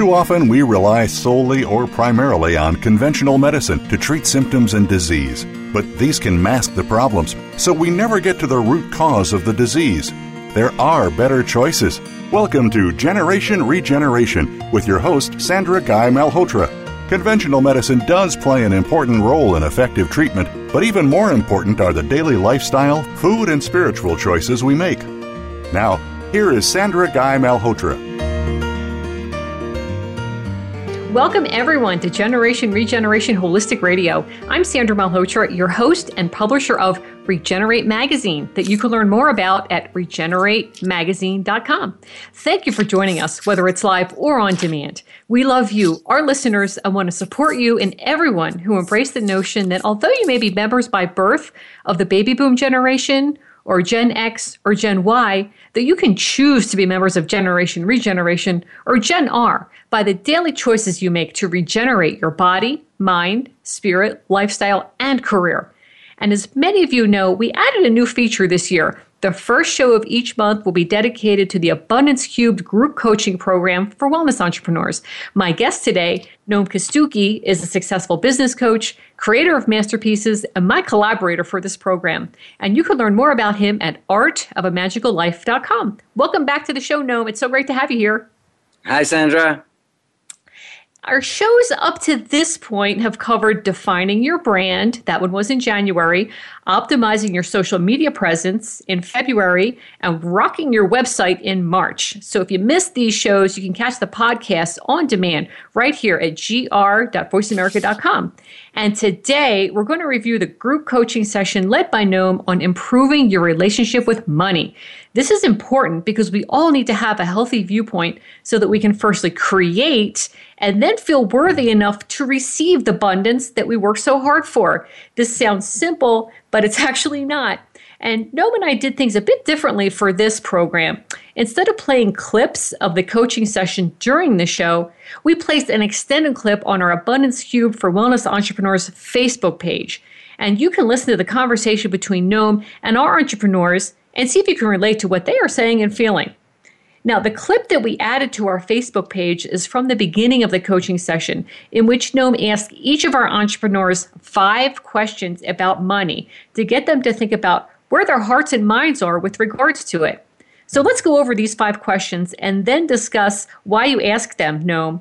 Too often, we rely solely or primarily on conventional medicine to treat symptoms and disease. But these can mask the problems, so we never get to the root cause of the disease. There are better choices. Welcome to Generation Regeneration with your host, Sandra Guy Malhotra. Conventional medicine does play an important role in effective treatment, but even more important are the daily lifestyle, food, and spiritual choices we make. Now, here is Sandra Guy Malhotra. Welcome, everyone, to Generation Regeneration Holistic Radio. I'm Sandra Malhotra, your host and publisher of Regenerate Magazine, that you can learn more about at regeneratemagazine.com. Thank you for joining us, whether it's live or on demand. We love you, our listeners, and want to support you and everyone who embrace the notion that although you may be members by birth of the baby boom generation, or Gen X or Gen Y, that you can choose to be members of Generation Regeneration or Gen R by the daily choices you make to regenerate your body, mind, spirit, lifestyle, and career. And as many of you know, we added a new feature this year the first show of each month will be dedicated to the Abundance Cubed group coaching program for wellness entrepreneurs. My guest today, Noam Kostucki, is a successful business coach, creator of masterpieces, and my collaborator for this program. And you can learn more about him at artofamagicallife.com. Welcome back to the show, Noam. It's so great to have you here. Hi, Sandra. Our shows up to this point have covered defining your brand, that one was in January, optimizing your social media presence in February, and rocking your website in March. So if you missed these shows, you can catch the podcast on demand right here at gr.voiceamerica.com. And today we're going to review the group coaching session led by Noam on improving your relationship with money. This is important because we all need to have a healthy viewpoint so that we can firstly create and then feel worthy enough to receive the abundance that we work so hard for. This sounds simple, but it's actually not. And Noam and I did things a bit differently for this program. Instead of playing clips of the coaching session during the show, we placed an extended clip on our Abundance Cubed for Wellness Entrepreneurs Facebook page. And you can listen to the conversation between Noam and our entrepreneurs and see if you can relate to what they are saying and feeling. Now, the clip that we added to our Facebook page is from the beginning of the coaching session, in which Noam asked each of our entrepreneurs five questions about money to get them to think about where their hearts and minds are with regards to it. So let's go over these five questions and then discuss why you asked them, Noam,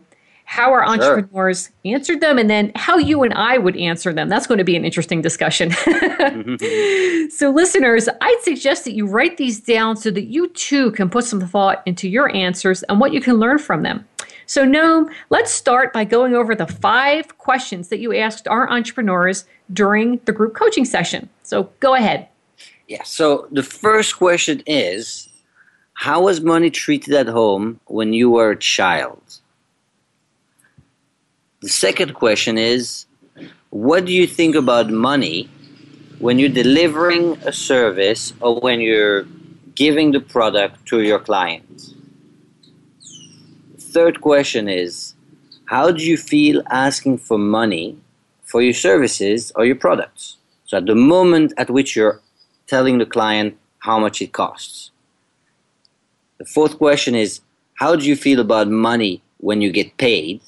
how our sure. entrepreneurs answered them, and then how you and I would answer them. That's going to be an interesting discussion. Mm-hmm. so, listeners, I'd suggest that you write these down so that you too can put some thought into your answers and what you can learn from them. So, Noam, let's start by going over the five questions that you asked our entrepreneurs during the group coaching session. So, go ahead. Yeah. So, the first question is How was money treated at home when you were a child? The second question is what do you think about money when you're delivering a service or when you're giving the product to your client? Third question is how do you feel asking for money for your services or your products? So at the moment at which you're telling the client how much it costs. The fourth question is how do you feel about money when you get paid?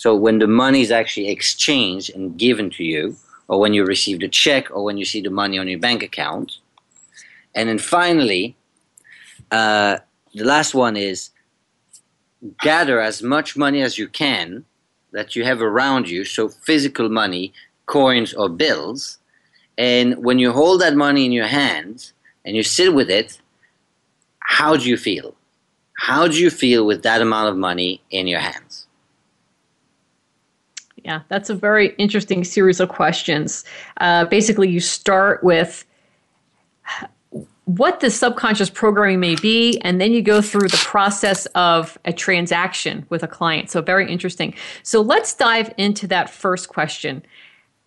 So when the money is actually exchanged and given to you, or when you receive the check, or when you see the money on your bank account. And then finally, uh, the last one is gather as much money as you can that you have around you, so physical money, coins or bills. And when you hold that money in your hands and you sit with it, how do you feel? How do you feel with that amount of money in your hands? Yeah, that's a very interesting series of questions. Uh, basically, you start with what the subconscious programming may be, and then you go through the process of a transaction with a client. So, very interesting. So, let's dive into that first question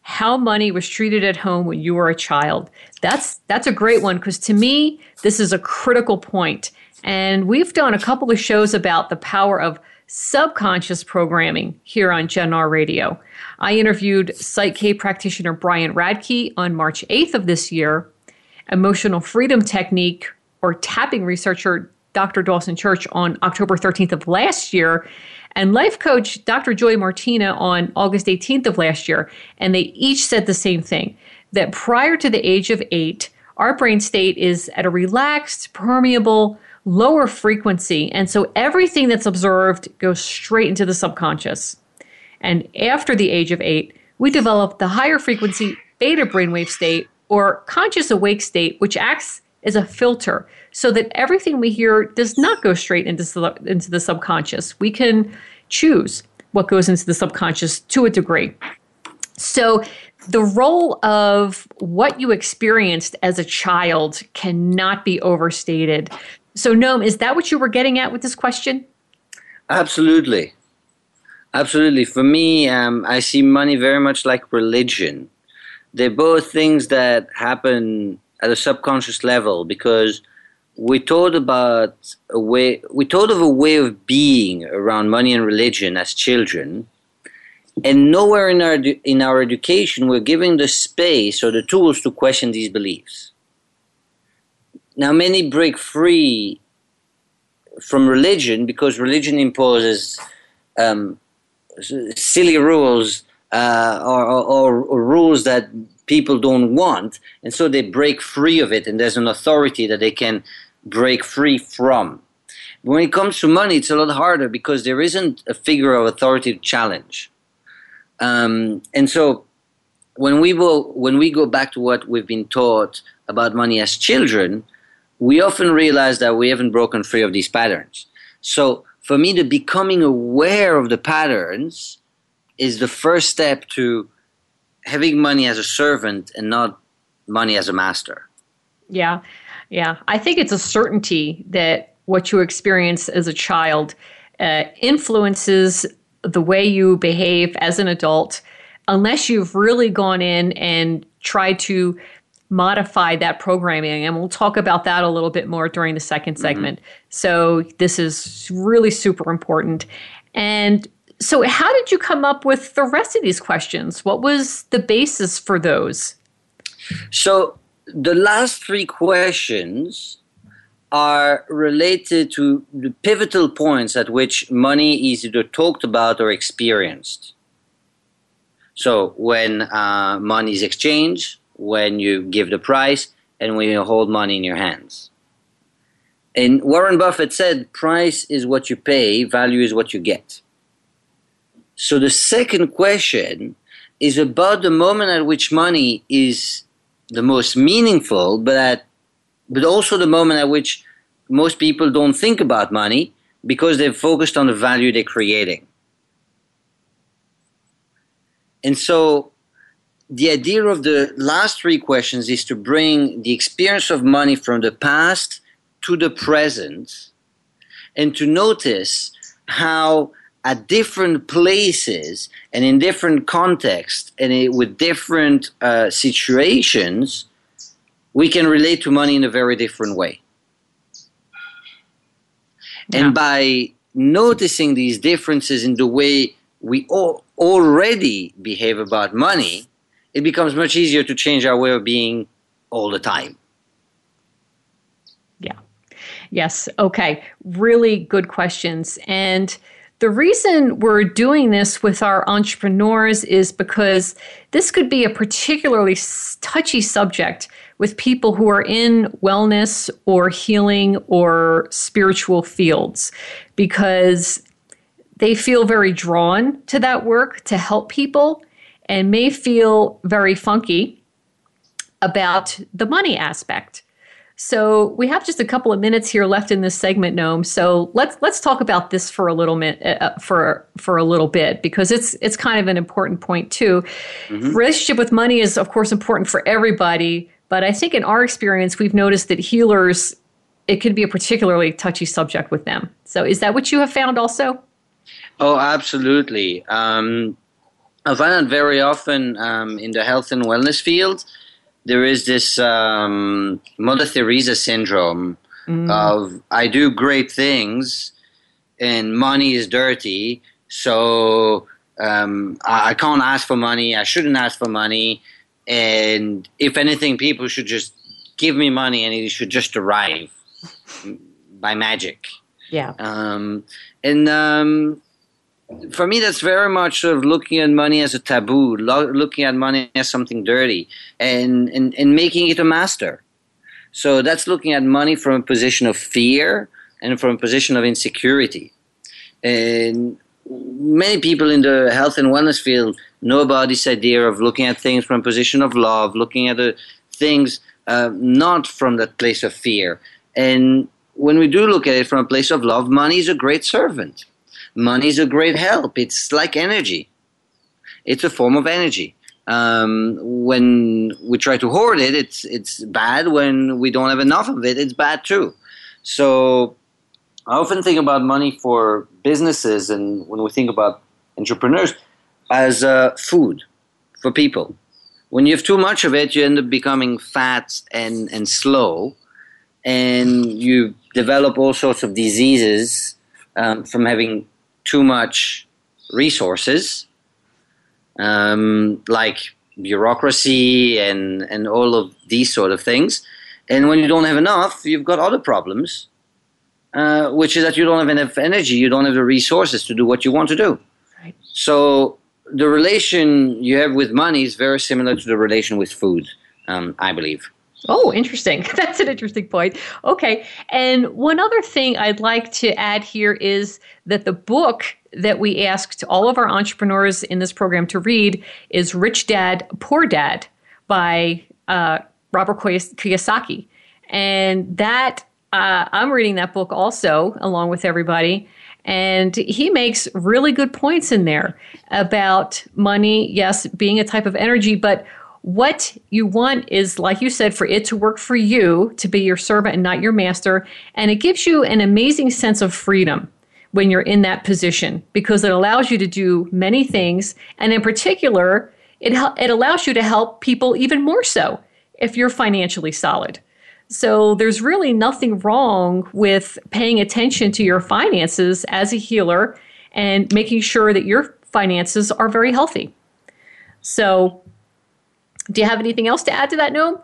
how money was treated at home when you were a child. That's that's a great one because to me this is a critical point. And we've done a couple of shows about the power of subconscious programming here on Gen R Radio. I interviewed Psych K practitioner Brian Radke on March 8th of this year, emotional freedom technique or tapping researcher Dr. Dawson Church on October 13th of last year, and life coach Dr. Joy Martina on August 18th of last year. And they each said the same thing that prior to the age of eight, our brain state is at a relaxed, permeable, lower frequency. And so everything that's observed goes straight into the subconscious. And after the age of eight, we develop the higher frequency beta brainwave state or conscious awake state, which acts as a filter so that everything we hear does not go straight into, into the subconscious. We can choose what goes into the subconscious to a degree. So, the role of what you experienced as a child cannot be overstated. So, Noam, is that what you were getting at with this question? Absolutely. Absolutely. For me, um, I see money very much like religion. They're both things that happen at a subconscious level because we thought about a way we thought of a way of being around money and religion as children and nowhere in our in our education we're giving the space or the tools to question these beliefs now many break free from religion because religion imposes um, silly rules uh, or, or, or rules that people don't want and so they break free of it and there's an authority that they can break free from. When it comes to money it's a lot harder because there isn't a figure of authority to challenge. Um, and so when we will when we go back to what we've been taught about money as children we often realize that we haven't broken free of these patterns so for me the becoming aware of the patterns is the first step to having money as a servant and not money as a master. Yeah. Yeah. I think it's a certainty that what you experience as a child uh, influences the way you behave as an adult unless you've really gone in and tried to modify that programming. And we'll talk about that a little bit more during the second mm-hmm. segment. Mm-hmm. So, this is really super important. And so, how did you come up with the rest of these questions? What was the basis for those? So, the last three questions are related to the pivotal points at which money is either talked about or experienced. So, when uh, money is exchanged, when you give the price, and when you hold money in your hands. And Warren Buffett said, price is what you pay, value is what you get. So the second question is about the moment at which money is the most meaningful, but at, but also the moment at which most people don't think about money because they're focused on the value they're creating. And so the idea of the last three questions is to bring the experience of money from the past to the present and to notice how at different places and in different contexts and with different uh, situations, we can relate to money in a very different way. Yeah. And by noticing these differences in the way we all already behave about money, it becomes much easier to change our way of being all the time. Yeah. Yes. Okay. Really good questions. And the reason we're doing this with our entrepreneurs is because this could be a particularly touchy subject with people who are in wellness or healing or spiritual fields because they feel very drawn to that work to help people and may feel very funky about the money aspect. So we have just a couple of minutes here left in this segment, Noam. So let's let's talk about this for a little bit uh, uh, for for a little bit because it's it's kind of an important point too. Mm-hmm. Relationship with money is of course important for everybody, but I think in our experience we've noticed that healers it could be a particularly touchy subject with them. So is that what you have found also? Oh, absolutely. Um, I find that very often um, in the health and wellness field there is this um, Mother Teresa syndrome mm. of I do great things and money is dirty, so um, I, I can't ask for money. I shouldn't ask for money, and if anything, people should just give me money and it should just arrive by magic. Yeah. Um, and um, for me, that's very much sort of looking at money as a taboo, lo- looking at money as something dirty, and, and, and making it a master. So that's looking at money from a position of fear and from a position of insecurity. And many people in the health and wellness field know about this idea of looking at things from a position of love, looking at the things uh, not from that place of fear. And when we do look at it from a place of love, money is a great servant money is a great help. It's like energy. It's a form of energy. Um, when we try to hoard it, it's it's bad. When we don't have enough of it, it's bad too. So I often think about money for businesses, and when we think about entrepreneurs, as uh, food for people. When you have too much of it, you end up becoming fat and, and slow, and you develop all sorts of diseases um, from having too much resources, um, like bureaucracy and, and all of these sort of things. And when you don't have enough, you've got other problems, uh, which is that you don't have enough energy, you don't have the resources to do what you want to do. Right. So the relation you have with money is very similar to the relation with food, um, I believe. Oh, interesting. That's an interesting point. Okay. And one other thing I'd like to add here is that the book that we asked all of our entrepreneurs in this program to read is Rich Dad, Poor Dad by uh, Robert Kiyosaki. And that, uh, I'm reading that book also, along with everybody. And he makes really good points in there about money, yes, being a type of energy, but what you want is, like you said, for it to work for you, to be your servant and not your master. And it gives you an amazing sense of freedom when you're in that position because it allows you to do many things. And in particular, it, it allows you to help people even more so if you're financially solid. So there's really nothing wrong with paying attention to your finances as a healer and making sure that your finances are very healthy. So do you have anything else to add to that, Noam?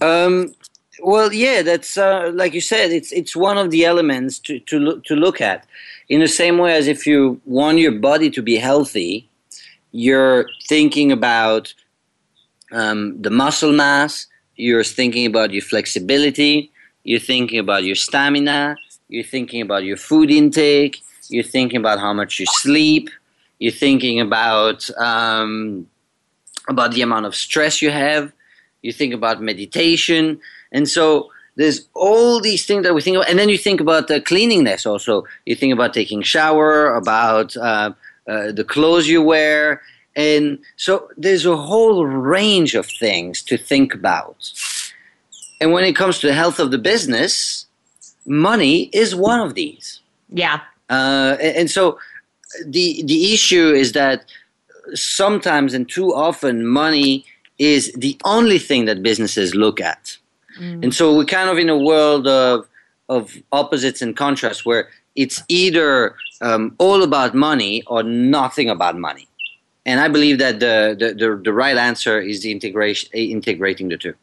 Um, well, yeah, that's uh, like you said. It's it's one of the elements to to look to look at. In the same way as if you want your body to be healthy, you're thinking about um, the muscle mass. You're thinking about your flexibility. You're thinking about your stamina. You're thinking about your food intake. You're thinking about how much you sleep. You're thinking about um, about the amount of stress you have. You think about meditation. And so there's all these things that we think about. And then you think about the cleanliness also. You think about taking shower, about uh, uh, the clothes you wear. And so there's a whole range of things to think about. And when it comes to the health of the business, money is one of these. Yeah. Uh, and, and so the the issue is that sometimes and too often money is the only thing that businesses look at. Mm. And so we're kind of in a world of, of opposites and contrasts where it's either um, all about money or nothing about money. And I believe that the, the, the, the right answer is the integration, integrating the two.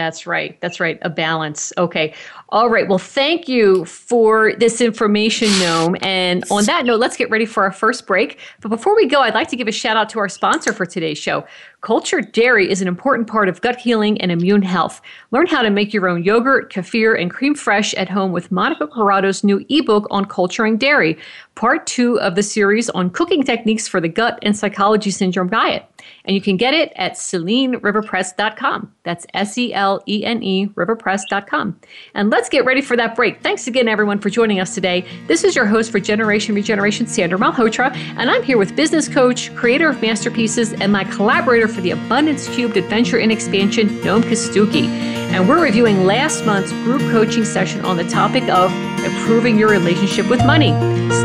That's right. That's right. A balance. Okay. All right. Well, thank you for this information, Noam. And on that note, let's get ready for our first break. But before we go, I'd like to give a shout out to our sponsor for today's show. Cultured dairy is an important part of gut healing and immune health. Learn how to make your own yogurt, kefir, and crème fraîche at home with Monica Corrado's new ebook on culturing dairy, part two of the series on cooking techniques for the gut and psychology syndrome diet. And you can get it at SeleneRiverPress.com. That's S E L E N E Riverpress.com. And let's get ready for that break. Thanks again, everyone, for joining us today. This is your host for Generation Regeneration, Sandra Malhotra, and I'm here with business coach, creator of Masterpieces, and my collaborator for the Abundance Cubed Adventure in Expansion, Noam Kostucki. And we're reviewing last month's group coaching session on the topic of improving your relationship with money.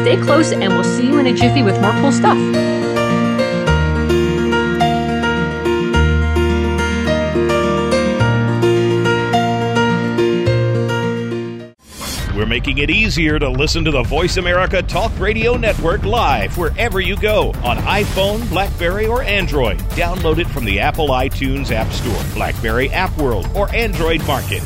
Stay close, and we'll see you in a jiffy with more cool stuff. We're making it easier to listen to the Voice America Talk Radio Network live wherever you go on iPhone, Blackberry, or Android. Download it from the Apple iTunes App Store, Blackberry App World, or Android Market.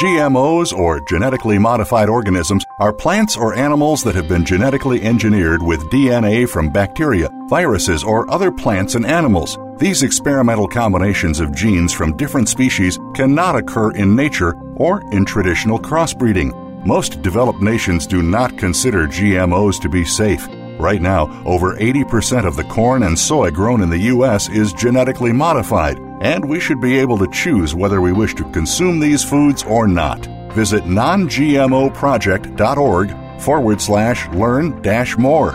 GMOs, or genetically modified organisms, are plants or animals that have been genetically engineered with DNA from bacteria, viruses, or other plants and animals. These experimental combinations of genes from different species cannot occur in nature or in traditional crossbreeding. Most developed nations do not consider GMOs to be safe. Right now, over 80% of the corn and soy grown in the U.S. is genetically modified, and we should be able to choose whether we wish to consume these foods or not. Visit nongmoproject.org forward slash learn dash more.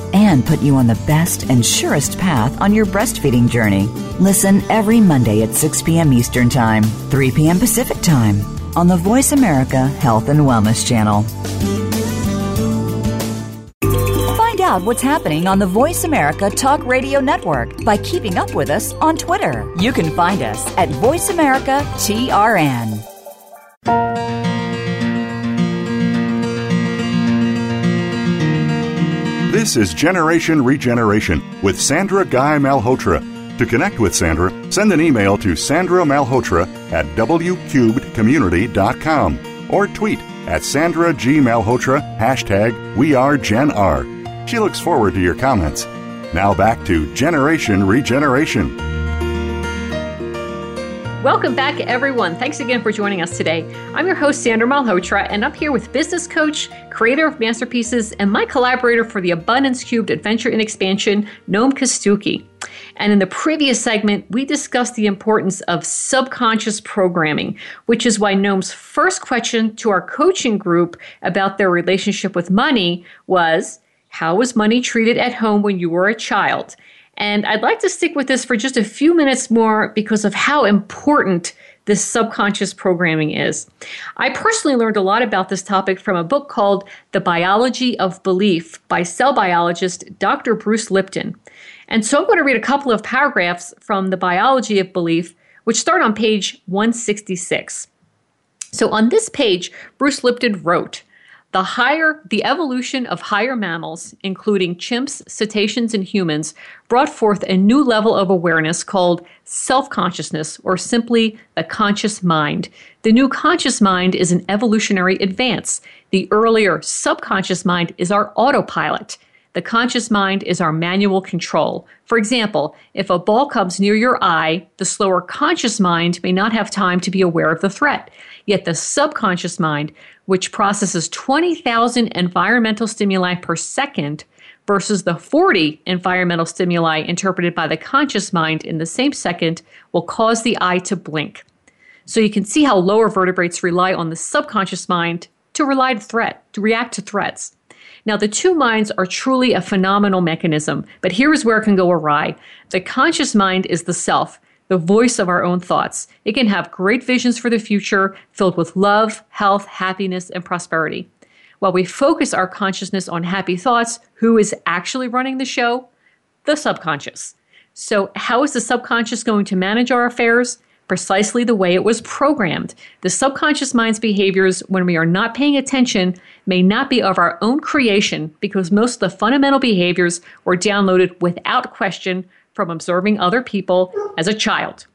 and put you on the best and surest path on your breastfeeding journey. Listen every Monday at 6 p.m. Eastern Time, 3 p.m. Pacific Time on the Voice America Health and Wellness Channel Find out what's happening on the Voice America Talk Radio Network by keeping up with us on Twitter. You can find us at Voice America TRN. This is Generation Regeneration with Sandra Guy Malhotra. To connect with Sandra, send an email to Sandra Malhotra at wcubedcommunity.com or tweet at Sandra G. Malhotra, hashtag We Are Gen R. She looks forward to your comments. Now back to Generation Regeneration. Welcome back, everyone. Thanks again for joining us today. I'm your host, Sandra Malhotra, and I'm here with business coach, creator of Masterpieces, and my collaborator for the Abundance Cubed Adventure in Expansion, Noam Kostucki. And in the previous segment, we discussed the importance of subconscious programming, which is why Noam's first question to our coaching group about their relationship with money was how was money treated at home when you were a child? And I'd like to stick with this for just a few minutes more because of how important this subconscious programming is. I personally learned a lot about this topic from a book called The Biology of Belief by cell biologist Dr. Bruce Lipton. And so I'm going to read a couple of paragraphs from The Biology of Belief, which start on page 166. So on this page, Bruce Lipton wrote, the higher the evolution of higher mammals, including chimps, cetaceans, and humans, brought forth a new level of awareness called self-consciousness or simply the conscious mind. The new conscious mind is an evolutionary advance. The earlier subconscious mind is our autopilot. The conscious mind is our manual control. For example, if a ball comes near your eye, the slower conscious mind may not have time to be aware of the threat. Yet the subconscious mind, which processes 20,000 environmental stimuli per second versus the 40 environmental stimuli interpreted by the conscious mind in the same second, will cause the eye to blink. So you can see how lower vertebrates rely on the subconscious mind to rely to threat, to react to threats. Now, the two minds are truly a phenomenal mechanism, but here is where it can go awry. The conscious mind is the self, the voice of our own thoughts. It can have great visions for the future filled with love, health, happiness, and prosperity. While we focus our consciousness on happy thoughts, who is actually running the show? The subconscious. So, how is the subconscious going to manage our affairs? Precisely the way it was programmed. The subconscious mind's behaviors, when we are not paying attention, may not be of our own creation because most of the fundamental behaviors were downloaded without question from observing other people as a child.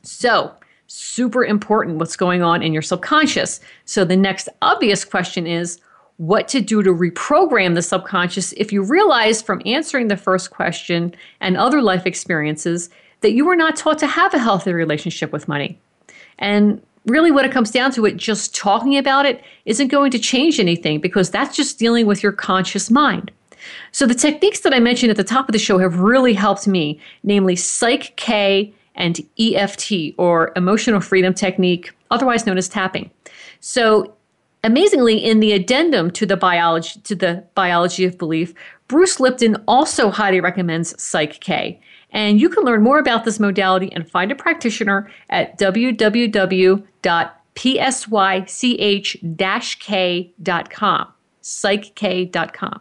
So, super important what's going on in your subconscious. So, the next obvious question is what to do to reprogram the subconscious if you realize from answering the first question and other life experiences that you were not taught to have a healthy relationship with money. And really, what it comes down to, it just talking about it isn't going to change anything because that's just dealing with your conscious mind. So, the techniques that I mentioned at the top of the show have really helped me, namely Psych K and EFT, or Emotional Freedom Technique, otherwise known as tapping. So, amazingly, in the addendum to the biology to the biology of belief, Bruce Lipton also highly recommends Psych K. And you can learn more about this modality and find a practitioner at www.psych-k.com. Psych-k.com.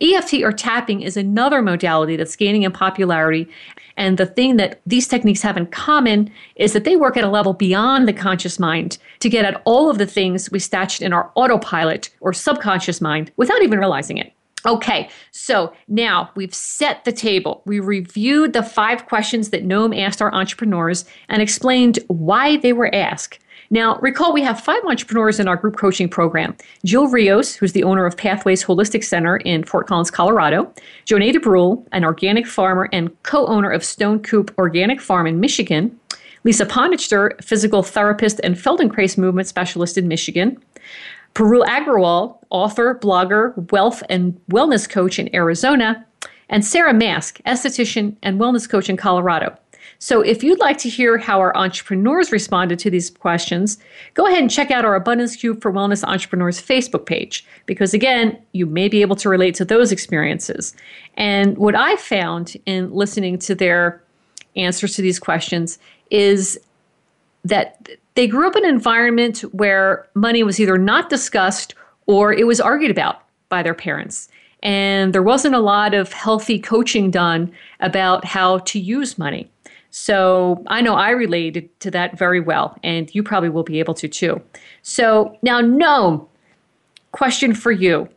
EFT or tapping is another modality that's gaining in popularity. And the thing that these techniques have in common is that they work at a level beyond the conscious mind to get at all of the things we stashed in our autopilot or subconscious mind without even realizing it. Okay, so now we've set the table. We reviewed the five questions that Noam asked our entrepreneurs and explained why they were asked. Now, recall we have five entrepreneurs in our group coaching program Jill Rios, who's the owner of Pathways Holistic Center in Fort Collins, Colorado, Joneda Brule, an organic farmer and co owner of Stone Coop Organic Farm in Michigan, Lisa Ponichter, physical therapist and Feldenkrais movement specialist in Michigan, Parul Agrawal, author, blogger, wealth and wellness coach in Arizona, and Sarah Mask, esthetician and wellness coach in Colorado. So, if you'd like to hear how our entrepreneurs responded to these questions, go ahead and check out our Abundance Cubed for Wellness Entrepreneurs Facebook page, because again, you may be able to relate to those experiences. And what I found in listening to their answers to these questions is that they grew up in an environment where money was either not discussed or it was argued about by their parents. And there wasn't a lot of healthy coaching done about how to use money. So I know I related to that very well, and you probably will be able to too. So now, Noam question for you.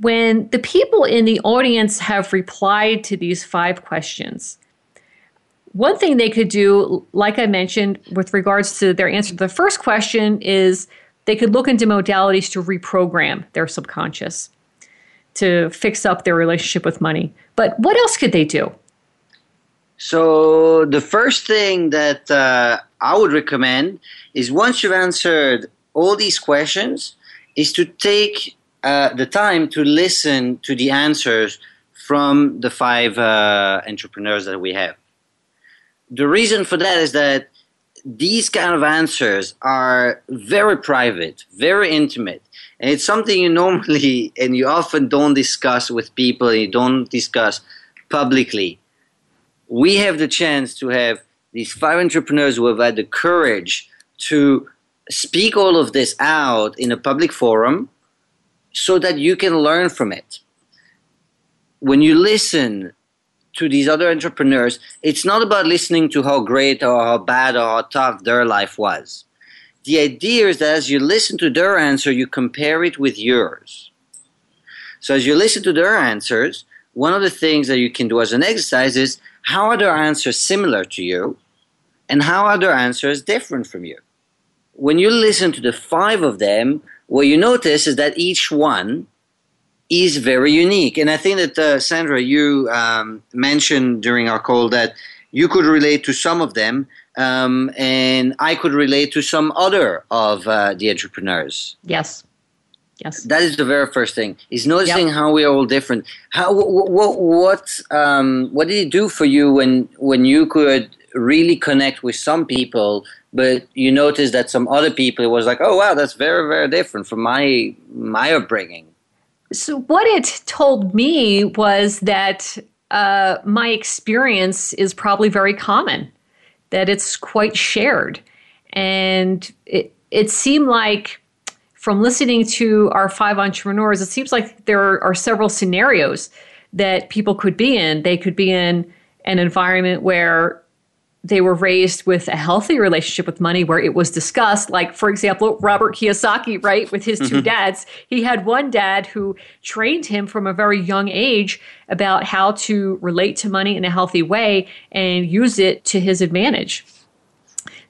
When the people in the audience have replied to these five questions, one thing they could do, like I mentioned, with regards to their answer to the first question, is they could look into modalities to reprogram their subconscious to fix up their relationship with money. But what else could they do? So, the first thing that uh, I would recommend is once you've answered all these questions, is to take uh, the time to listen to the answers from the five uh, entrepreneurs that we have the reason for that is that these kind of answers are very private, very intimate. And it's something you normally and you often don't discuss with people, you don't discuss publicly. We have the chance to have these five entrepreneurs who have had the courage to speak all of this out in a public forum so that you can learn from it. When you listen to these other entrepreneurs, it's not about listening to how great or how bad or how tough their life was. The idea is that as you listen to their answer, you compare it with yours. So as you listen to their answers, one of the things that you can do as an exercise is how are their answers similar to you and how are their answers different from you? When you listen to the five of them, what you notice is that each one is very unique. And I think that, uh, Sandra, you um, mentioned during our call that you could relate to some of them, um, and I could relate to some other of uh, the entrepreneurs. Yes. Yes. That is the very first thing. Is noticing yep. how we are all different. How what what um, what did it do for you when when you could really connect with some people, but you noticed that some other people it was like, oh wow, that's very very different from my my upbringing. So, what it told me was that uh, my experience is probably very common, that it's quite shared. And it, it seemed like from listening to our five entrepreneurs, it seems like there are several scenarios that people could be in. They could be in an environment where they were raised with a healthy relationship with money where it was discussed like for example robert kiyosaki right with his 2 mm-hmm. dads he had one dad who trained him from a very young age about how to relate to money in a healthy way and use it to his advantage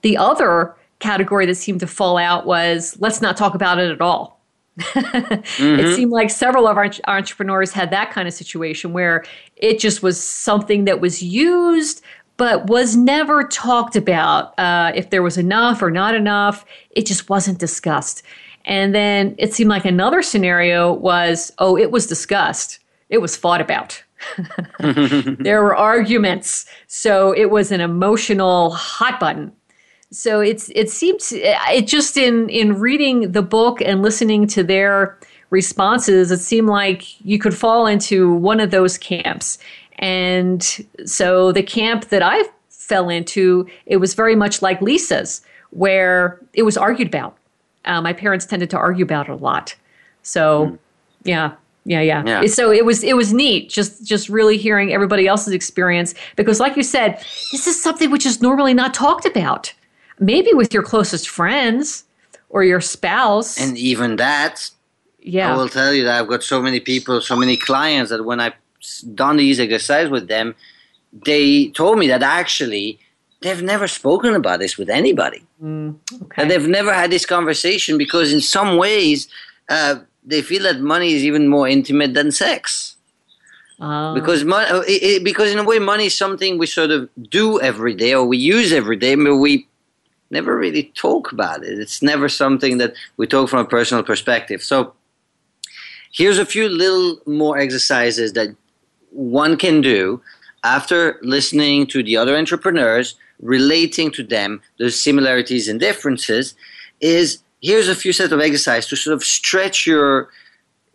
the other category that seemed to fall out was let's not talk about it at all mm-hmm. It seemed like several of our entrepreneurs had that kind of situation where it just was something that was used but was never talked about uh, if there was enough or not enough. It just wasn't discussed. And then it seemed like another scenario was oh, it was discussed, it was fought about. there were arguments. So it was an emotional hot button. So it's it seems it just in in reading the book and listening to their responses, it seemed like you could fall into one of those camps. And so the camp that I fell into, it was very much like Lisa's, where it was argued about. Uh, my parents tended to argue about it a lot. So, mm. yeah, yeah, yeah, yeah. So it was it was neat just just really hearing everybody else's experience because, like you said, this is something which is normally not talked about. Maybe with your closest friends or your spouse, and even that. Yeah, I will tell you that I've got so many people, so many clients that when I done these exercises with them, they told me that actually they've never spoken about this with anybody. Mm, okay. And they've never had this conversation because in some ways uh, they feel that money is even more intimate than sex. Uh. Because mo- it, it, because in a way money is something we sort of do every day or we use every day, but we never really talk about it. It's never something that we talk from a personal perspective. So here's a few little more exercises that one can do after listening to the other entrepreneurs, relating to them the similarities and differences, is here's a few set of exercises to sort of stretch your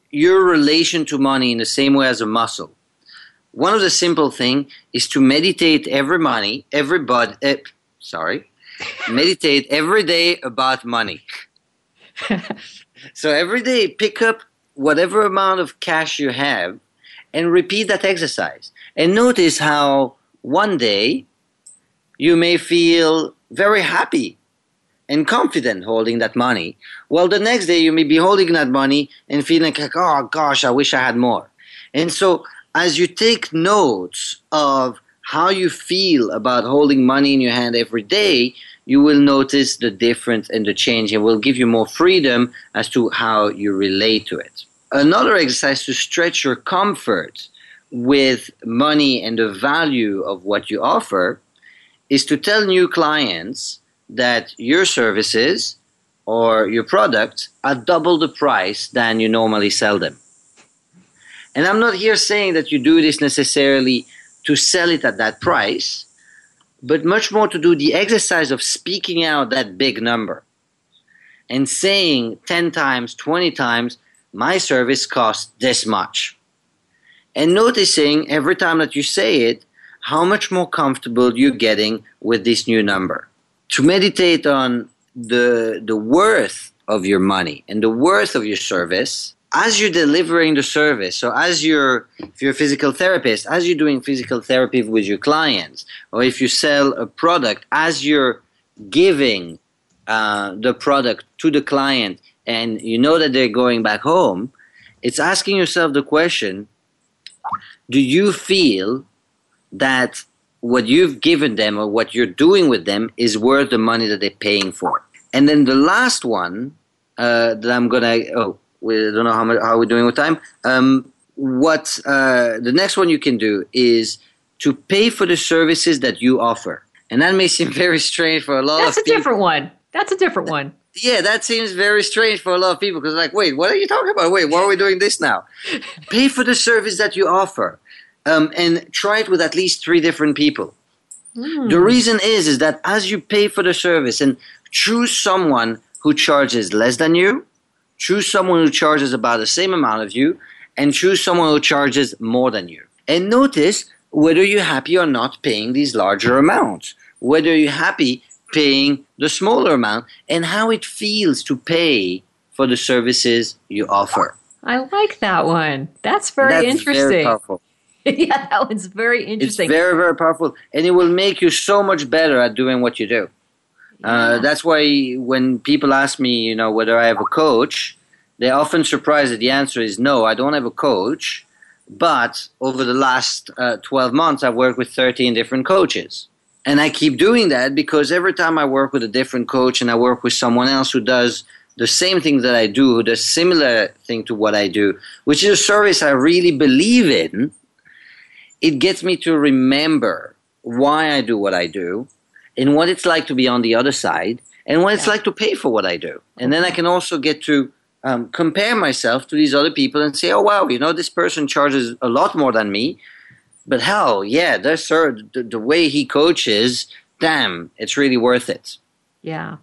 your relation to money in the same way as a muscle. One of the simple thing is to meditate every money, every bud, eh, sorry, meditate every day about money. so every day, pick up whatever amount of cash you have and repeat that exercise. And notice how one day you may feel very happy and confident holding that money. Well, the next day you may be holding that money and feeling like, oh gosh, I wish I had more. And so as you take notes of how you feel about holding money in your hand every day, you will notice the difference and the change and will give you more freedom as to how you relate to it. Another exercise to stretch your comfort with money and the value of what you offer is to tell new clients that your services or your products are double the price than you normally sell them. And I'm not here saying that you do this necessarily to sell it at that price, but much more to do the exercise of speaking out that big number and saying 10 times, 20 times, my service costs this much. And noticing every time that you say it, how much more comfortable you're getting with this new number. To meditate on the, the worth of your money and the worth of your service as you're delivering the service. So as you're, if you're a physical therapist, as you're doing physical therapy with your clients, or if you sell a product, as you're giving uh, the product to the client and you know that they're going back home, it's asking yourself the question do you feel that what you've given them or what you're doing with them is worth the money that they're paying for? And then the last one uh, that I'm gonna oh we don't know how much, how we're doing with time. Um, what uh, the next one you can do is to pay for the services that you offer, and that may seem very strange for a lot That's of people. That's a different one. That's a different one yeah, that seems very strange for a lot of people because, like, wait, what are you talking about? Wait, why are we doing this now? Pay for the service that you offer, um, and try it with at least three different people. Mm. The reason is is that as you pay for the service and choose someone who charges less than you, choose someone who charges about the same amount of you, and choose someone who charges more than you. And notice whether you're happy or not paying these larger amounts. Whether you're happy paying the smaller amount and how it feels to pay for the services you offer. I like that one. That's very That's interesting. Very powerful. yeah, that one's very interesting. It's very, very powerful, and it will make you so much better at doing what you do. Uh, that's why when people ask me, you know, whether I have a coach, they're often surprised that the answer is no, I don't have a coach. But over the last uh, 12 months, I've worked with 13 different coaches. And I keep doing that because every time I work with a different coach and I work with someone else who does the same thing that I do, the similar thing to what I do, which is a service I really believe in, it gets me to remember why I do what I do and what it's like to be on the other side and what it's like to pay for what I do. And then I can also get to um, compare myself to these other people and say, oh, wow, you know, this person charges a lot more than me. But hell, yeah, there's the, the way he coaches, damn, it's really worth it. Yeah.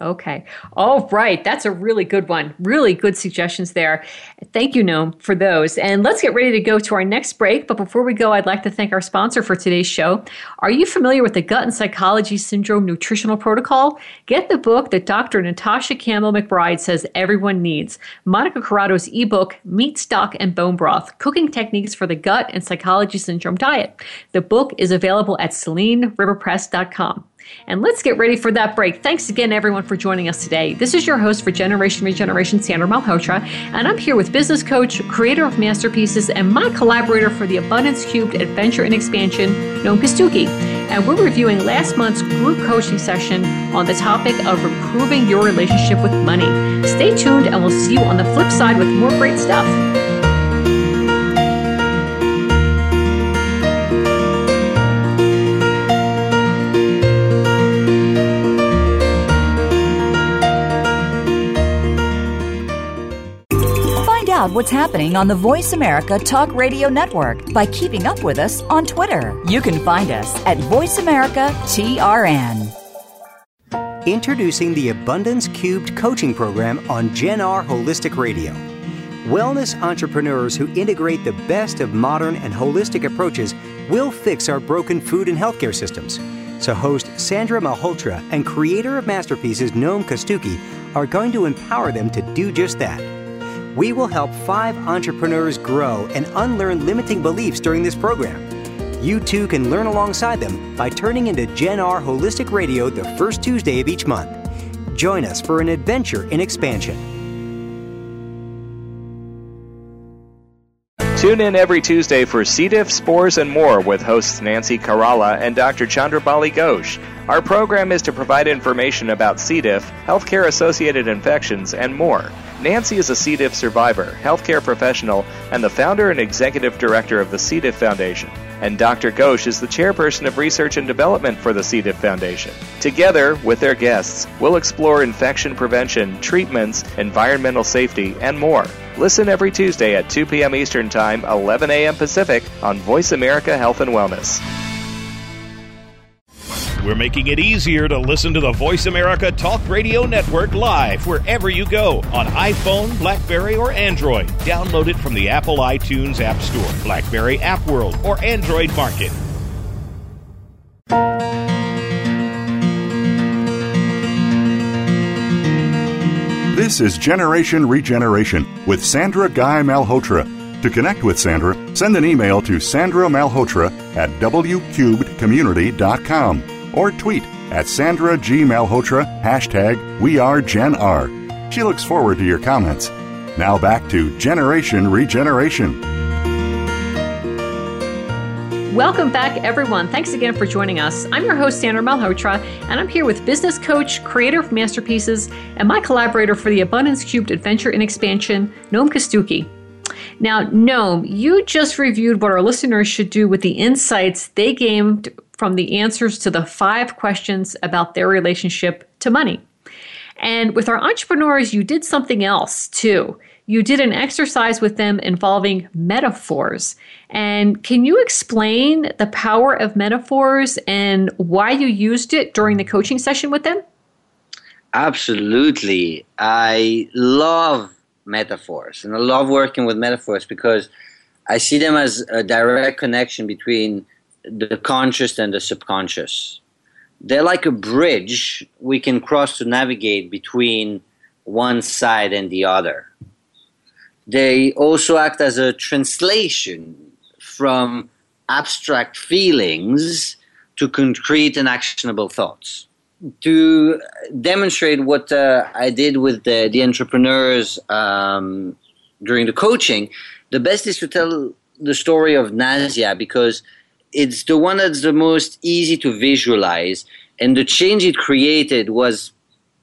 Okay. All right. That's a really good one. Really good suggestions there. Thank you, Noam, for those. And let's get ready to go to our next break. But before we go, I'd like to thank our sponsor for today's show. Are you familiar with the Gut and Psychology Syndrome Nutritional Protocol? Get the book that Dr. Natasha Campbell McBride says everyone needs. Monica Corrado's ebook, Meat, Stock, and Bone Broth Cooking Techniques for the Gut and Psychology Syndrome Diet. The book is available at SeleneRiverPress.com. And let's get ready for that break. Thanks again, everyone, for joining us today. This is your host for Generation Regeneration, Sandra Malhotra, and I'm here with business coach, creator of Masterpieces, and my collaborator for the Abundance Cubed Adventure and Expansion, Noam Kostucki. And we're reviewing last month's group coaching session on the topic of improving your relationship with money. Stay tuned, and we'll see you on the flip side with more great stuff. Out what's happening on the Voice America Talk Radio Network by keeping up with us on Twitter. You can find us at Voice America TRN. Introducing the Abundance Cubed coaching program on Gen R Holistic Radio. Wellness entrepreneurs who integrate the best of modern and holistic approaches will fix our broken food and healthcare systems. So, host Sandra Malhotra and creator of Masterpieces Noam Kostucki are going to empower them to do just that we will help five entrepreneurs grow and unlearn limiting beliefs during this program. You too can learn alongside them by turning into Gen R Holistic Radio the first Tuesday of each month. Join us for an adventure in expansion. Tune in every Tuesday for C. diff, spores, and more with hosts Nancy Caralla and Dr. Chandrabali Ghosh. Our program is to provide information about C. diff, healthcare associated infections, and more. Nancy is a C. diff survivor, healthcare professional, and the founder and executive director of the C. diff Foundation. And Dr. Ghosh is the chairperson of research and development for the C. diff Foundation. Together, with their guests, we'll explore infection prevention, treatments, environmental safety, and more. Listen every Tuesday at 2 p.m. Eastern Time, 11 a.m. Pacific on Voice America Health and Wellness. We're making it easier to listen to the Voice America Talk Radio Network live wherever you go on iPhone, Blackberry, or Android. Download it from the Apple iTunes App Store, Blackberry App World, or Android Market. This is Generation Regeneration with Sandra Guy Malhotra. To connect with Sandra, send an email to Sandra Malhotra at wcubedcommunity.com or tweet at Sandra G. Malhotra, hashtag We Are Gen R. She looks forward to your comments. Now back to Generation Regeneration. Welcome back, everyone. Thanks again for joining us. I'm your host, Sandra Malhotra, and I'm here with business coach, creator of Masterpieces, and my collaborator for the Abundance Cubed Adventure in Expansion, Noam Kostucki. Now, Noam, you just reviewed what our listeners should do with the insights they gained from the answers to the five questions about their relationship to money. And with our entrepreneurs, you did something else too. You did an exercise with them involving metaphors. And can you explain the power of metaphors and why you used it during the coaching session with them? Absolutely. I love metaphors and I love working with metaphors because I see them as a direct connection between the conscious and the subconscious. They're like a bridge we can cross to navigate between one side and the other. They also act as a translation from abstract feelings to concrete and actionable thoughts. To demonstrate what uh, I did with the, the entrepreneurs um, during the coaching, the best is to tell the story of Nasia because it's the one that's the most easy to visualize, and the change it created was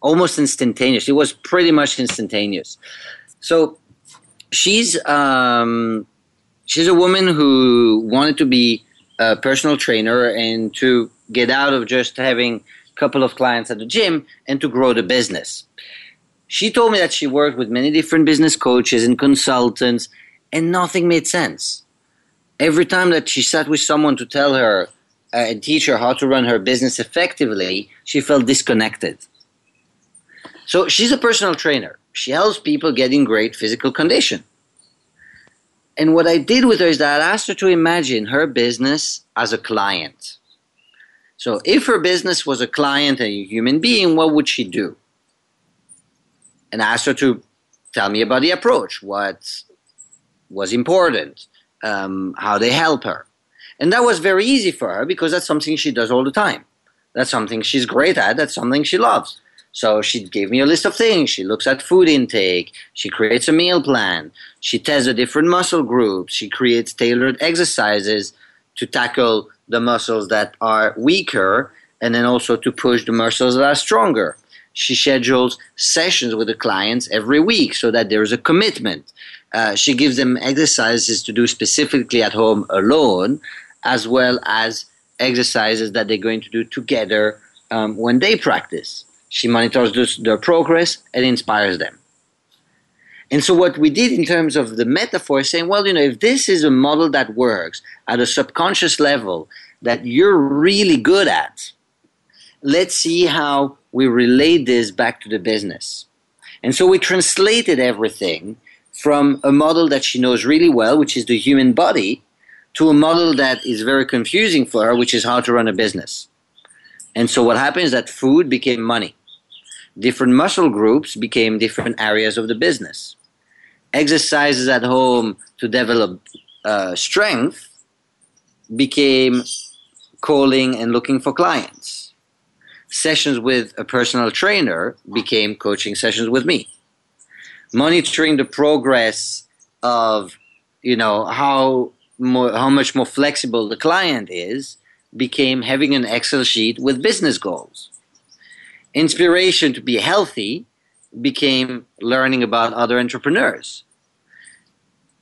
almost instantaneous. It was pretty much instantaneous. So she's um, she's a woman who wanted to be a personal trainer and to get out of just having a couple of clients at the gym and to grow the business. She told me that she worked with many different business coaches and consultants, and nothing made sense. Every time that she sat with someone to tell her uh, and teach her how to run her business effectively, she felt disconnected. So she's a personal trainer. She helps people get in great physical condition. And what I did with her is that I asked her to imagine her business as a client. So if her business was a client and a human being, what would she do? And I asked her to tell me about the approach, what was important, um, how they help her. And that was very easy for her because that's something she does all the time. That's something she's great at. That's something she loves. So she gave me a list of things. She looks at food intake. She creates a meal plan. She tests the different muscle groups. She creates tailored exercises to tackle the muscles that are weaker and then also to push the muscles that are stronger. She schedules sessions with the clients every week so that there is a commitment. Uh, she gives them exercises to do specifically at home alone, as well as exercises that they're going to do together um, when they practice. She monitors their progress and inspires them. And so, what we did in terms of the metaphor is saying, well, you know, if this is a model that works at a subconscious level that you're really good at, let's see how we relate this back to the business. And so, we translated everything from a model that she knows really well, which is the human body, to a model that is very confusing for her, which is how to run a business. And so, what happened is that food became money different muscle groups became different areas of the business. Exercises at home to develop uh, strength became calling and looking for clients. Sessions with a personal trainer became coaching sessions with me. Monitoring the progress of, you know, how more, how much more flexible the client is became having an Excel sheet with business goals inspiration to be healthy became learning about other entrepreneurs.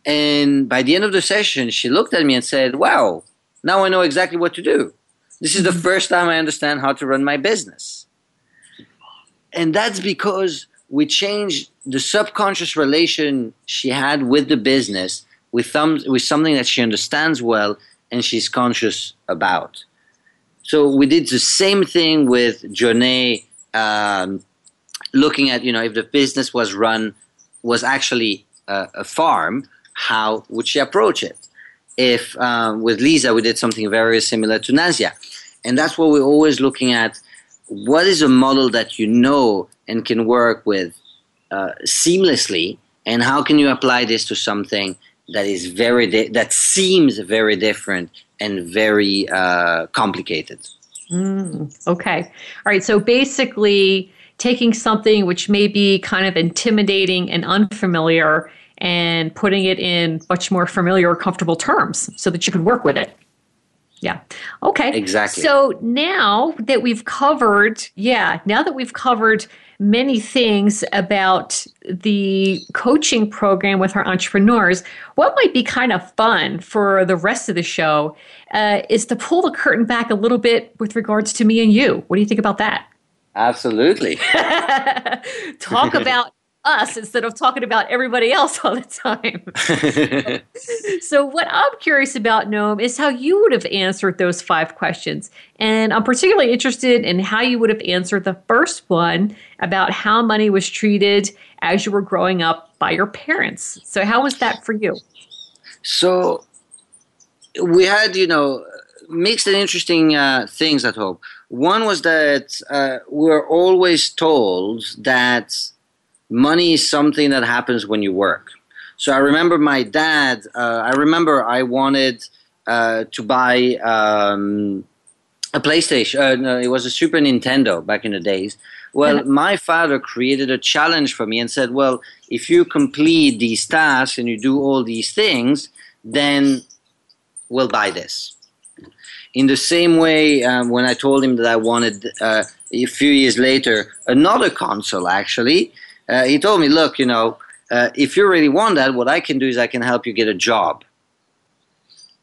And by the end of the session, she looked at me and said, Wow, now I know exactly what to do. This is the mm-hmm. first time I understand how to run my business. And that's because we changed the subconscious relation she had with the business with, with something that she understands well and she's conscious about. So we did the same thing with Journey um, looking at you know if the business was run was actually a, farm, how would she approach it? If um, with Lisa we did something very similar to Nasia, and that's what we're always looking at. What is a model that you know and can work with uh, seamlessly, and how can you apply this to something that is very di- that seems very different and very uh, complicated? Mm, okay. All right. So basically, taking something which may be kind of intimidating and unfamiliar and putting it in much more familiar or comfortable terms so that you can work with it. Yeah. Okay. Exactly. So now that we've covered, yeah, now that we've covered many things about the coaching program with our entrepreneurs, what might be kind of fun for the rest of the show uh, is to pull the curtain back a little bit with regards to me and you. What do you think about that? Absolutely. Talk about us instead of talking about everybody else all the time. so, what I'm curious about, Noam, is how you would have answered those five questions. And I'm particularly interested in how you would have answered the first one about how money was treated as you were growing up by your parents. So, how was that for you? So, we had, you know, mixed and interesting uh, things at home. One was that uh, we were always told that money is something that happens when you work. So I remember my dad. Uh, I remember I wanted uh, to buy um, a PlayStation. Uh, no, it was a Super Nintendo back in the days. Well, my father created a challenge for me and said, "Well, if you complete these tasks and you do all these things, then we'll buy this." In the same way, um, when I told him that I wanted uh, a few years later another console, actually, uh, he told me, "Look, you know, uh, if you really want that, what I can do is I can help you get a job."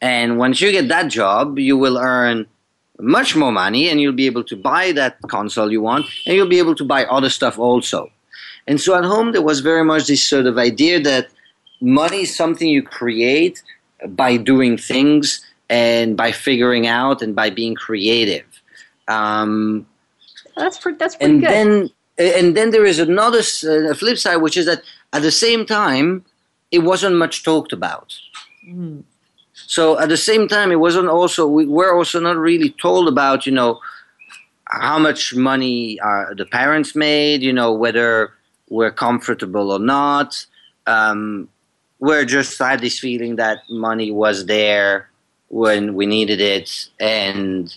And once you get that job, you will earn much more money and you'll be able to buy that console you want and you'll be able to buy other stuff also. And so at home, there was very much this sort of idea that money is something you create by doing things and by figuring out and by being creative. Um, that's, pretty, that's pretty and good. Then, and then there is another uh, flip side, which is that at the same time, it wasn't much talked about. Mm. So at the same time, it wasn't also we were also not really told about you know how much money uh, the parents made, you know whether we're comfortable or not. Um, we're just had this feeling that money was there when we needed it, and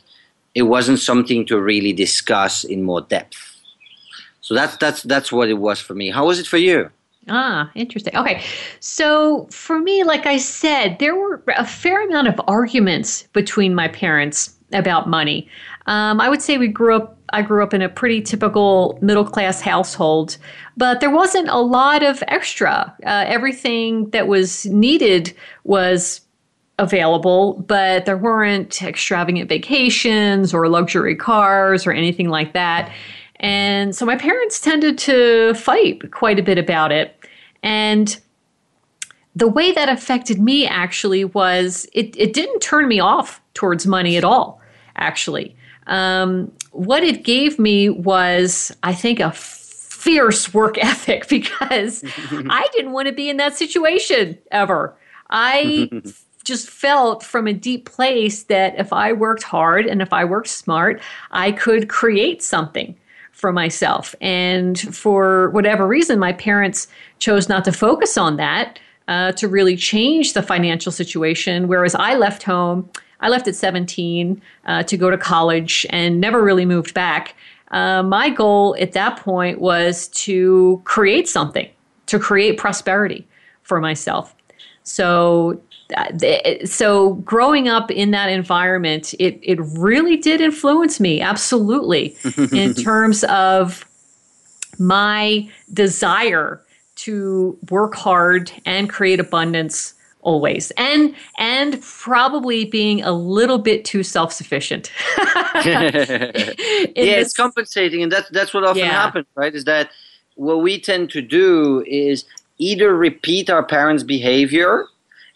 it wasn't something to really discuss in more depth. So that's that's that's what it was for me. How was it for you? Ah, interesting. Okay. So for me, like I said, there were a fair amount of arguments between my parents about money. Um, I would say we grew up, I grew up in a pretty typical middle class household, but there wasn't a lot of extra. Uh, everything that was needed was available, but there weren't extravagant vacations or luxury cars or anything like that. And so my parents tended to fight quite a bit about it. And the way that affected me actually was it, it didn't turn me off towards money at all, actually. Um, what it gave me was, I think, a fierce work ethic because I didn't want to be in that situation ever. I just felt from a deep place that if I worked hard and if I worked smart, I could create something for myself. And for whatever reason, my parents chose not to focus on that uh, to really change the financial situation. Whereas I left home, I left at 17 uh, to go to college and never really moved back. Uh, my goal at that point was to create something, to create prosperity for myself. So so growing up in that environment, it, it really did influence me, absolutely, in terms of my desire to work hard and create abundance always and and probably being a little bit too self-sufficient yeah it's compensating and that's that's what often yeah. happens right is that what we tend to do is either repeat our parents behavior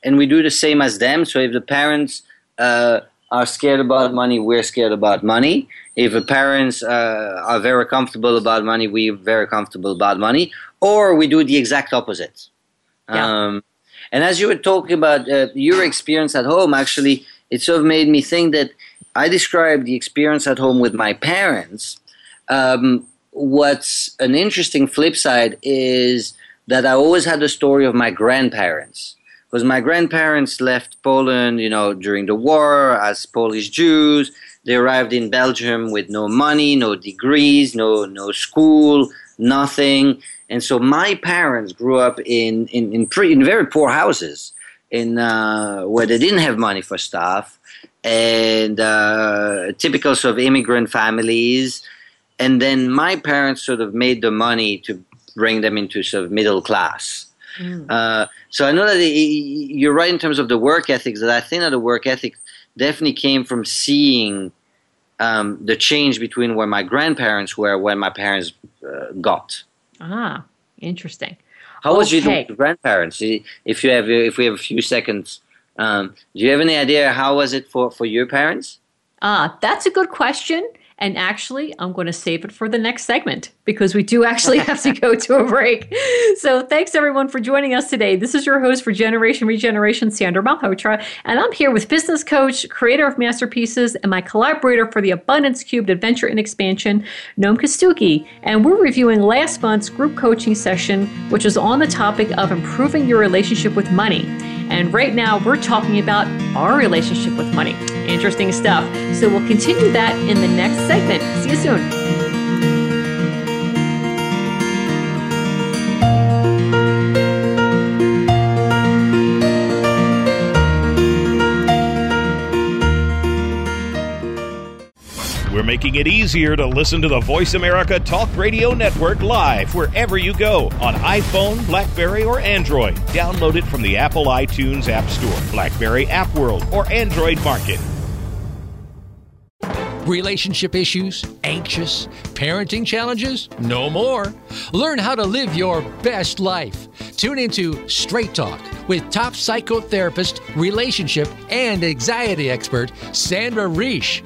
and we do the same as them. So if the parents uh, are scared about money, we're scared about money. If the parents uh, are very comfortable about money, we're very comfortable about money. Or we do the exact opposite. Yeah. Um, and as you were talking about uh, your experience at home, actually, it sort of made me think that I described the experience at home with my parents. Um, what's an interesting flip side is that I always had the story of my grandparents because my grandparents left Poland, you know, during the war as Polish Jews. They arrived in Belgium with no money, no degrees, no no school, nothing. And so my parents grew up in in in, pre, in very poor houses, in uh, where they didn't have money for stuff, and uh, typical sort of immigrant families. And then my parents sort of made the money to bring them into sort of middle class. Mm. Uh, so I know that you're right in terms of the work ethics. That I think that the work ethic definitely came from seeing um, the change between where my grandparents were, when my parents uh, got. Ah, interesting. How okay. was your grandparents? If you have, if we have a few seconds, um, do you have any idea how was it for for your parents? Ah, that's a good question. And actually, I'm going to save it for the next segment because we do actually have to go to a break. So thanks everyone for joining us today. This is your host for Generation Regeneration, Sandra Malhotra, and I'm here with business coach, creator of Masterpieces, and my collaborator for the Abundance Cubed Adventure and Expansion, Noam Kostucki. And we're reviewing last month's group coaching session, which is on the topic of improving your relationship with money. And right now, we're talking about our relationship with money. Interesting stuff. So we'll continue that in the next segment. See you soon. Making it easier to listen to the Voice America Talk Radio Network live wherever you go on iPhone, Blackberry, or Android. Download it from the Apple iTunes App Store, Blackberry App World, or Android Market. Relationship issues? Anxious? Parenting challenges? No more. Learn how to live your best life. Tune into Straight Talk with top psychotherapist, relationship, and anxiety expert Sandra Reish.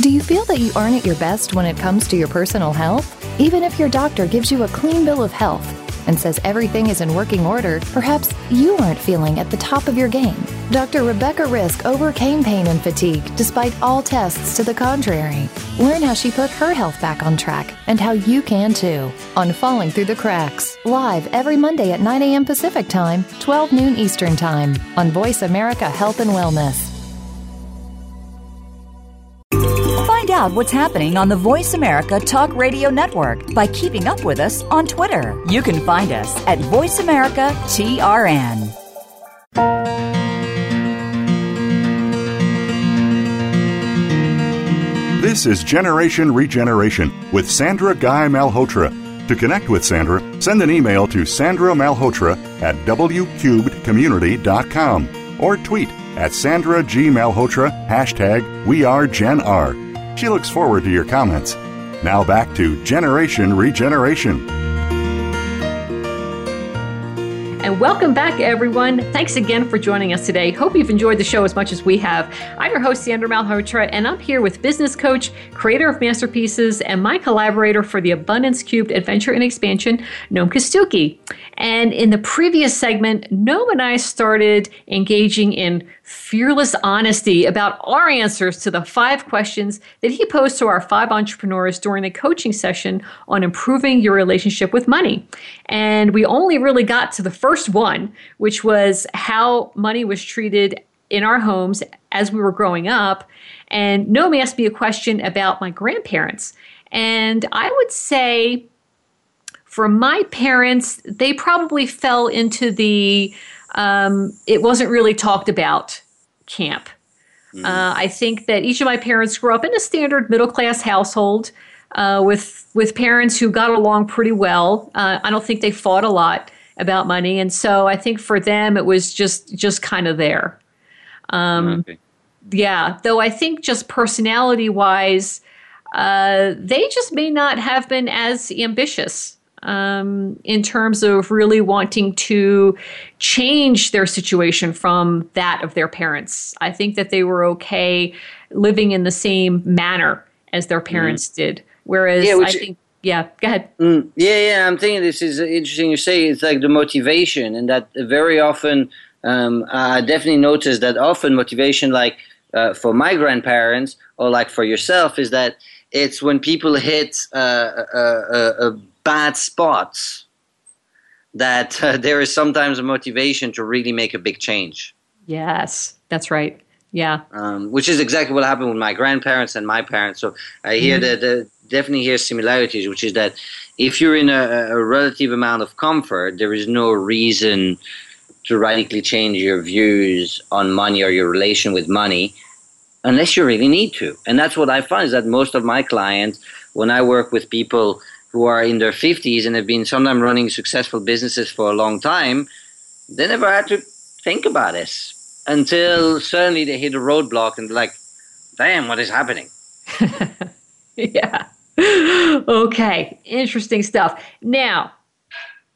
Do you feel that you aren't at your best when it comes to your personal health? Even if your doctor gives you a clean bill of health and says everything is in working order, perhaps you aren't feeling at the top of your game. Dr. Rebecca Risk overcame pain and fatigue despite all tests to the contrary. Learn how she put her health back on track and how you can too on Falling Through the Cracks, live every Monday at 9 a.m. Pacific Time, 12 noon Eastern Time on Voice America Health and Wellness. Find out what's happening on the Voice America Talk Radio Network by keeping up with us on Twitter. You can find us at Voice America TRN. This is Generation Regeneration with Sandra Guy Malhotra. To connect with Sandra, send an email to Sandra Malhotra at wcubedcommunity.com or tweet at Sandra G. Malhotra, hashtag We Are Gen R. She looks forward to your comments. Now back to Generation Regeneration. And welcome back, everyone. Thanks again for joining us today. Hope you've enjoyed the show as much as we have. I'm your host, Sandra Malhotra, and I'm here with business coach, creator of Masterpieces, and my collaborator for the Abundance Cubed Adventure and Expansion, Noam Kostucki. And in the previous segment, Noam and I started engaging in fearless honesty about our answers to the five questions that he posed to our five entrepreneurs during the coaching session on improving your relationship with money. And we only really got to the first one, which was how money was treated in our homes as we were growing up. And Noam asked me a question about my grandparents. And I would say, for my parents, they probably fell into the um, it wasn't really talked about camp. Mm. Uh, I think that each of my parents grew up in a standard middle class household uh, with with parents who got along pretty well. Uh, I don't think they fought a lot about money, and so I think for them it was just just kind of there. Um, okay. Yeah, though I think just personality wise, uh, they just may not have been as ambitious um, in terms of really wanting to change their situation from that of their parents. I think that they were okay living in the same manner as their mm-hmm. parents mm. did. Whereas yeah, I think, yeah, go ahead. Mm, yeah, yeah, I'm thinking this is interesting. You say it's like the motivation, and that very often, um, I definitely noticed that often motivation, like uh, for my grandparents or like for yourself, is that it's when people hit uh, a, a, a bad spots that uh, there is sometimes a motivation to really make a big change. Yes, that's right. Yeah. Um, which is exactly what happened with my grandparents and my parents. So I hear mm. that uh, definitely hear similarities, which is that if you're in a, a, relative amount of comfort, there is no reason to radically change your views on money or your relation with money unless you really need to. And that's what I find is that most of my clients, when I work with people who are in their 50s and have been sometimes running successful businesses for a long time, they never had to think about this until suddenly they hit a roadblock and like, damn, what is happening? yeah. Okay, interesting stuff. Now,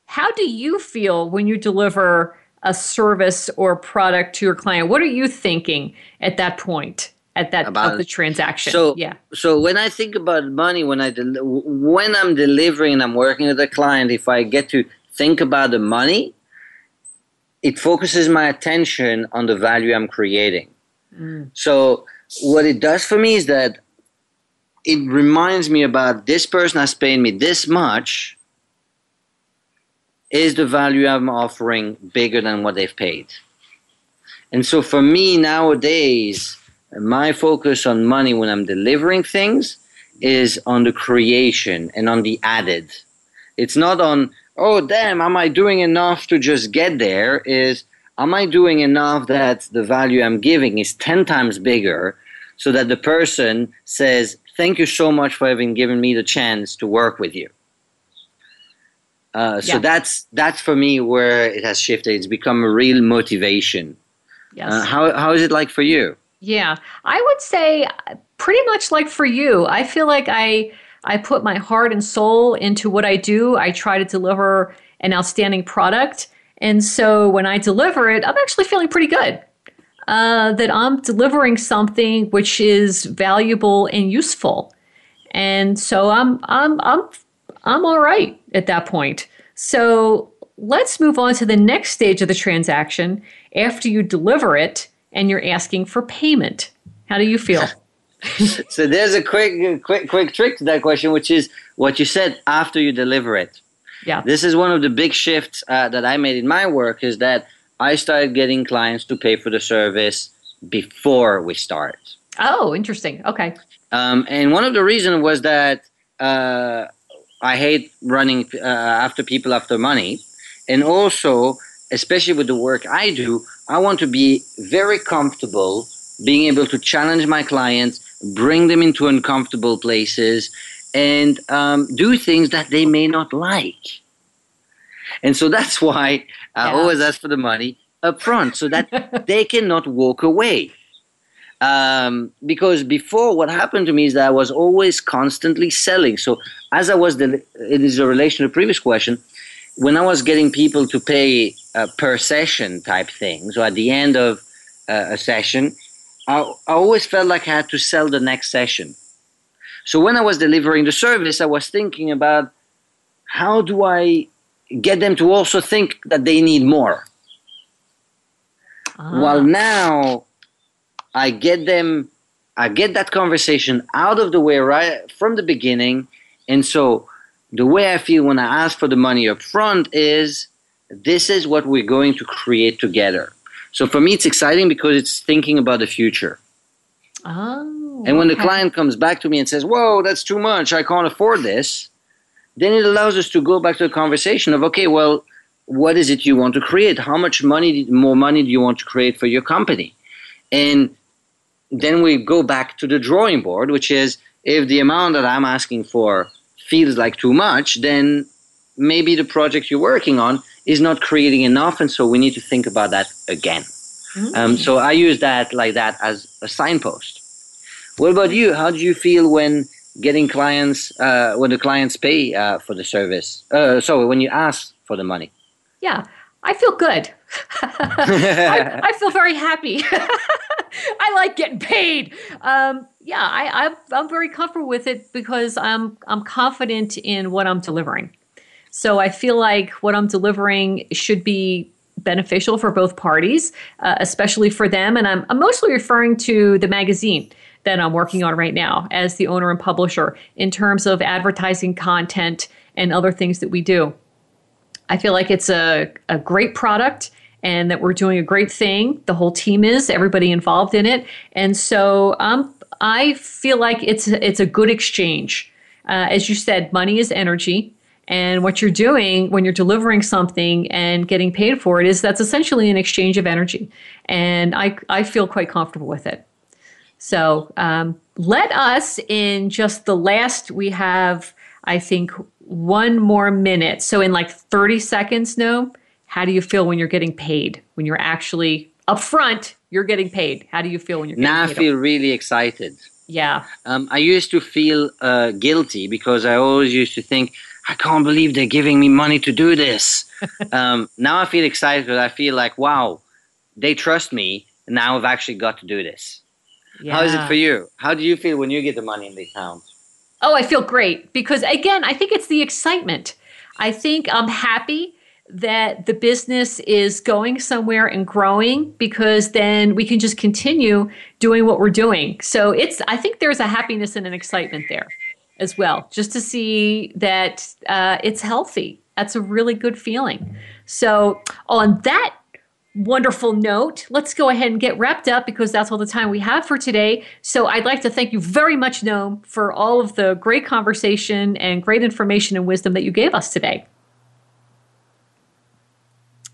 how do you feel when you deliver a service or product to your client? What are you thinking at that point? At that About of the transaction. So yeah. So when I think about money, when I del- when I'm delivering and I'm working with a client, if I get to think about the money, it focuses my attention on the value I'm creating. Mm. So what it does for me is that it reminds me about this person has paid me this much. Is the value I'm offering bigger than what they've paid? And so for me nowadays, my focus on money when I'm delivering things is on the creation and on the added. It's not on, oh, damn, am I doing enough to just get there? Is, am I doing enough that the value I'm giving is 10 times bigger so that the person says, thank you so much for having given me the chance to work with you? Uh, so Yeah. that's that's for me where it has shifted. It's become a real motivation. Yes. Uh, how how is it like for you? Yeah, I would say uh, pretty much like for you. I feel like I I put my heart and soul into what I do. I try to deliver an outstanding product, and so when I deliver it, I'm actually feeling pretty good. Uh, that I'm delivering something which is valuable and useful, and so I'm I'm I'm I'm all right at that point. So let's move on to the next stage of the transaction after you deliver it and you're asking for payment. How do you feel? So there's a quick quick quick trick to that question, which is what you said after you deliver it. Yeah. This is one of the big shifts uh, that I made in my work is that I started getting clients to pay for the service before we start. Oh, interesting. Okay. Um, and one of the reasons was that uh, I hate running uh, after people after money. And also, especially with the work I do, I want to be very comfortable being able to challenge my clients, bring them into uncomfortable places, and um, do things that they may not like. And so that's why I Yeah. always ask for the money up front so that they cannot walk away. Um, because before, what happened to me is that I was always constantly selling. So, as I was, it is a relation to the previous question. When I was getting people to pay uh, per session type thing, so at the end of uh, a session, I, I always felt like I had to sell the next session. So, when I was delivering the service, I was thinking about how do I get them to also think that they need more. Ah, While now I get them, I get that conversation out of the way right from the beginning. And so the way I feel when I ask for the money up front is this is what we're going to create together. So for me, it's exciting because it's thinking about the future. oh, And when the client comes back to me and says, Whoa, that's too much, I can't afford this, then it allows us to go back to the conversation of, okay, well, what is it you want to create? How much money, more money do you want to create for your company? And then we go back to the drawing board, which is if the amount that I'm asking for feels like too much, then maybe the project you're working on is not creating enough. And so we need to think about that again. Um, so I use that like that as a signpost. What about you? How do you feel when getting clients, uh, when the clients pay uh, for the service? Uh, sorry, when you ask for the money. Yeah, I feel good. I, I feel very happy. I like getting paid. Um, yeah, I, I'm, I'm very comfortable with it because I'm I'm confident in what I'm delivering. So I feel like what I'm delivering should be beneficial for both parties, uh, especially for them. And I'm, I'm mostly referring to the magazine that I'm working on right now as the owner and publisher in terms of advertising content and other things that we do. I feel like it's a, a great product and that we're doing a great thing. The whole team is, everybody involved in it. And so um, I feel like it's, it's a good exchange. Uh, as you said, money is energy. And what you're doing when you're delivering something and getting paid for it is that's essentially an exchange of energy. And I, I feel quite comfortable with it. So um, let us, in just the last, we have, I think, one more minute. So in like 30 seconds, Noam, how do you feel when you're getting paid? When you're actually up front, you're getting paid. How do you feel when you're getting Now I feel really excited. yeah. Um, I used to feel uh, guilty because I always used to think, I can't believe they're giving me money to do this. um, now I feel excited because I feel like, wow, they trust me. And now I've actually got to do this. Yeah. How is it for you? How do you feel when you get the money in the account? Oh, I feel great because again, I think it's the excitement. I think I'm happy that the business is going somewhere and growing because then we can just continue doing what we're doing. So it's I think there's a happiness and an excitement there as well, just to see that uh, it's healthy. That's a really good feeling. So on that wonderful note, let's go ahead and get wrapped up because that's all the time we have for today. So I'd like to thank you very much, Noam, for all of the great conversation and great information and wisdom that you gave us today.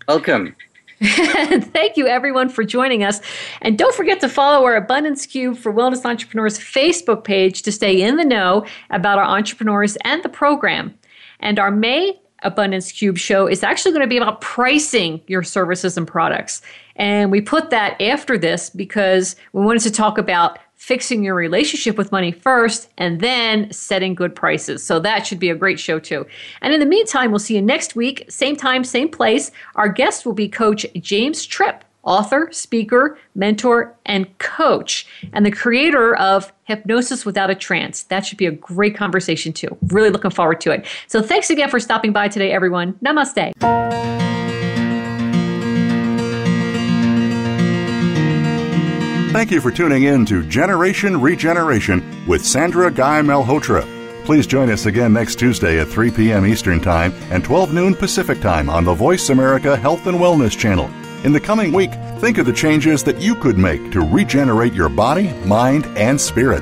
Welcome. Thank you, everyone, for joining us. And don't forget to follow our Abundance Cubed for Wellness Entrepreneurs Facebook page to stay in the know about our entrepreneurs and the program. And our May Abundance Cubed show is actually going to be about pricing your services and products. And we put that after this because we wanted to talk about fixing your relationship with money first and then setting good prices. So that should be a great show too. And in the meantime, we'll see you next week, same time, same place. Our guest will be Coach James Tripp author, speaker, mentor, and coach, and the creator of Hypnosis Without a Trance. That should be a great conversation, too. Really looking forward to it. So, thanks again for stopping by today, everyone. Namaste. Thank you for tuning in to Generation Regeneration with Sandra Guy Malhotra. Please join us again next Tuesday at 3 p.m. Eastern Time and 12 noon Pacific Time on the Voice America Health and Wellness Channel. In the coming week, think of the changes that you could make to regenerate your body, mind, and spirit.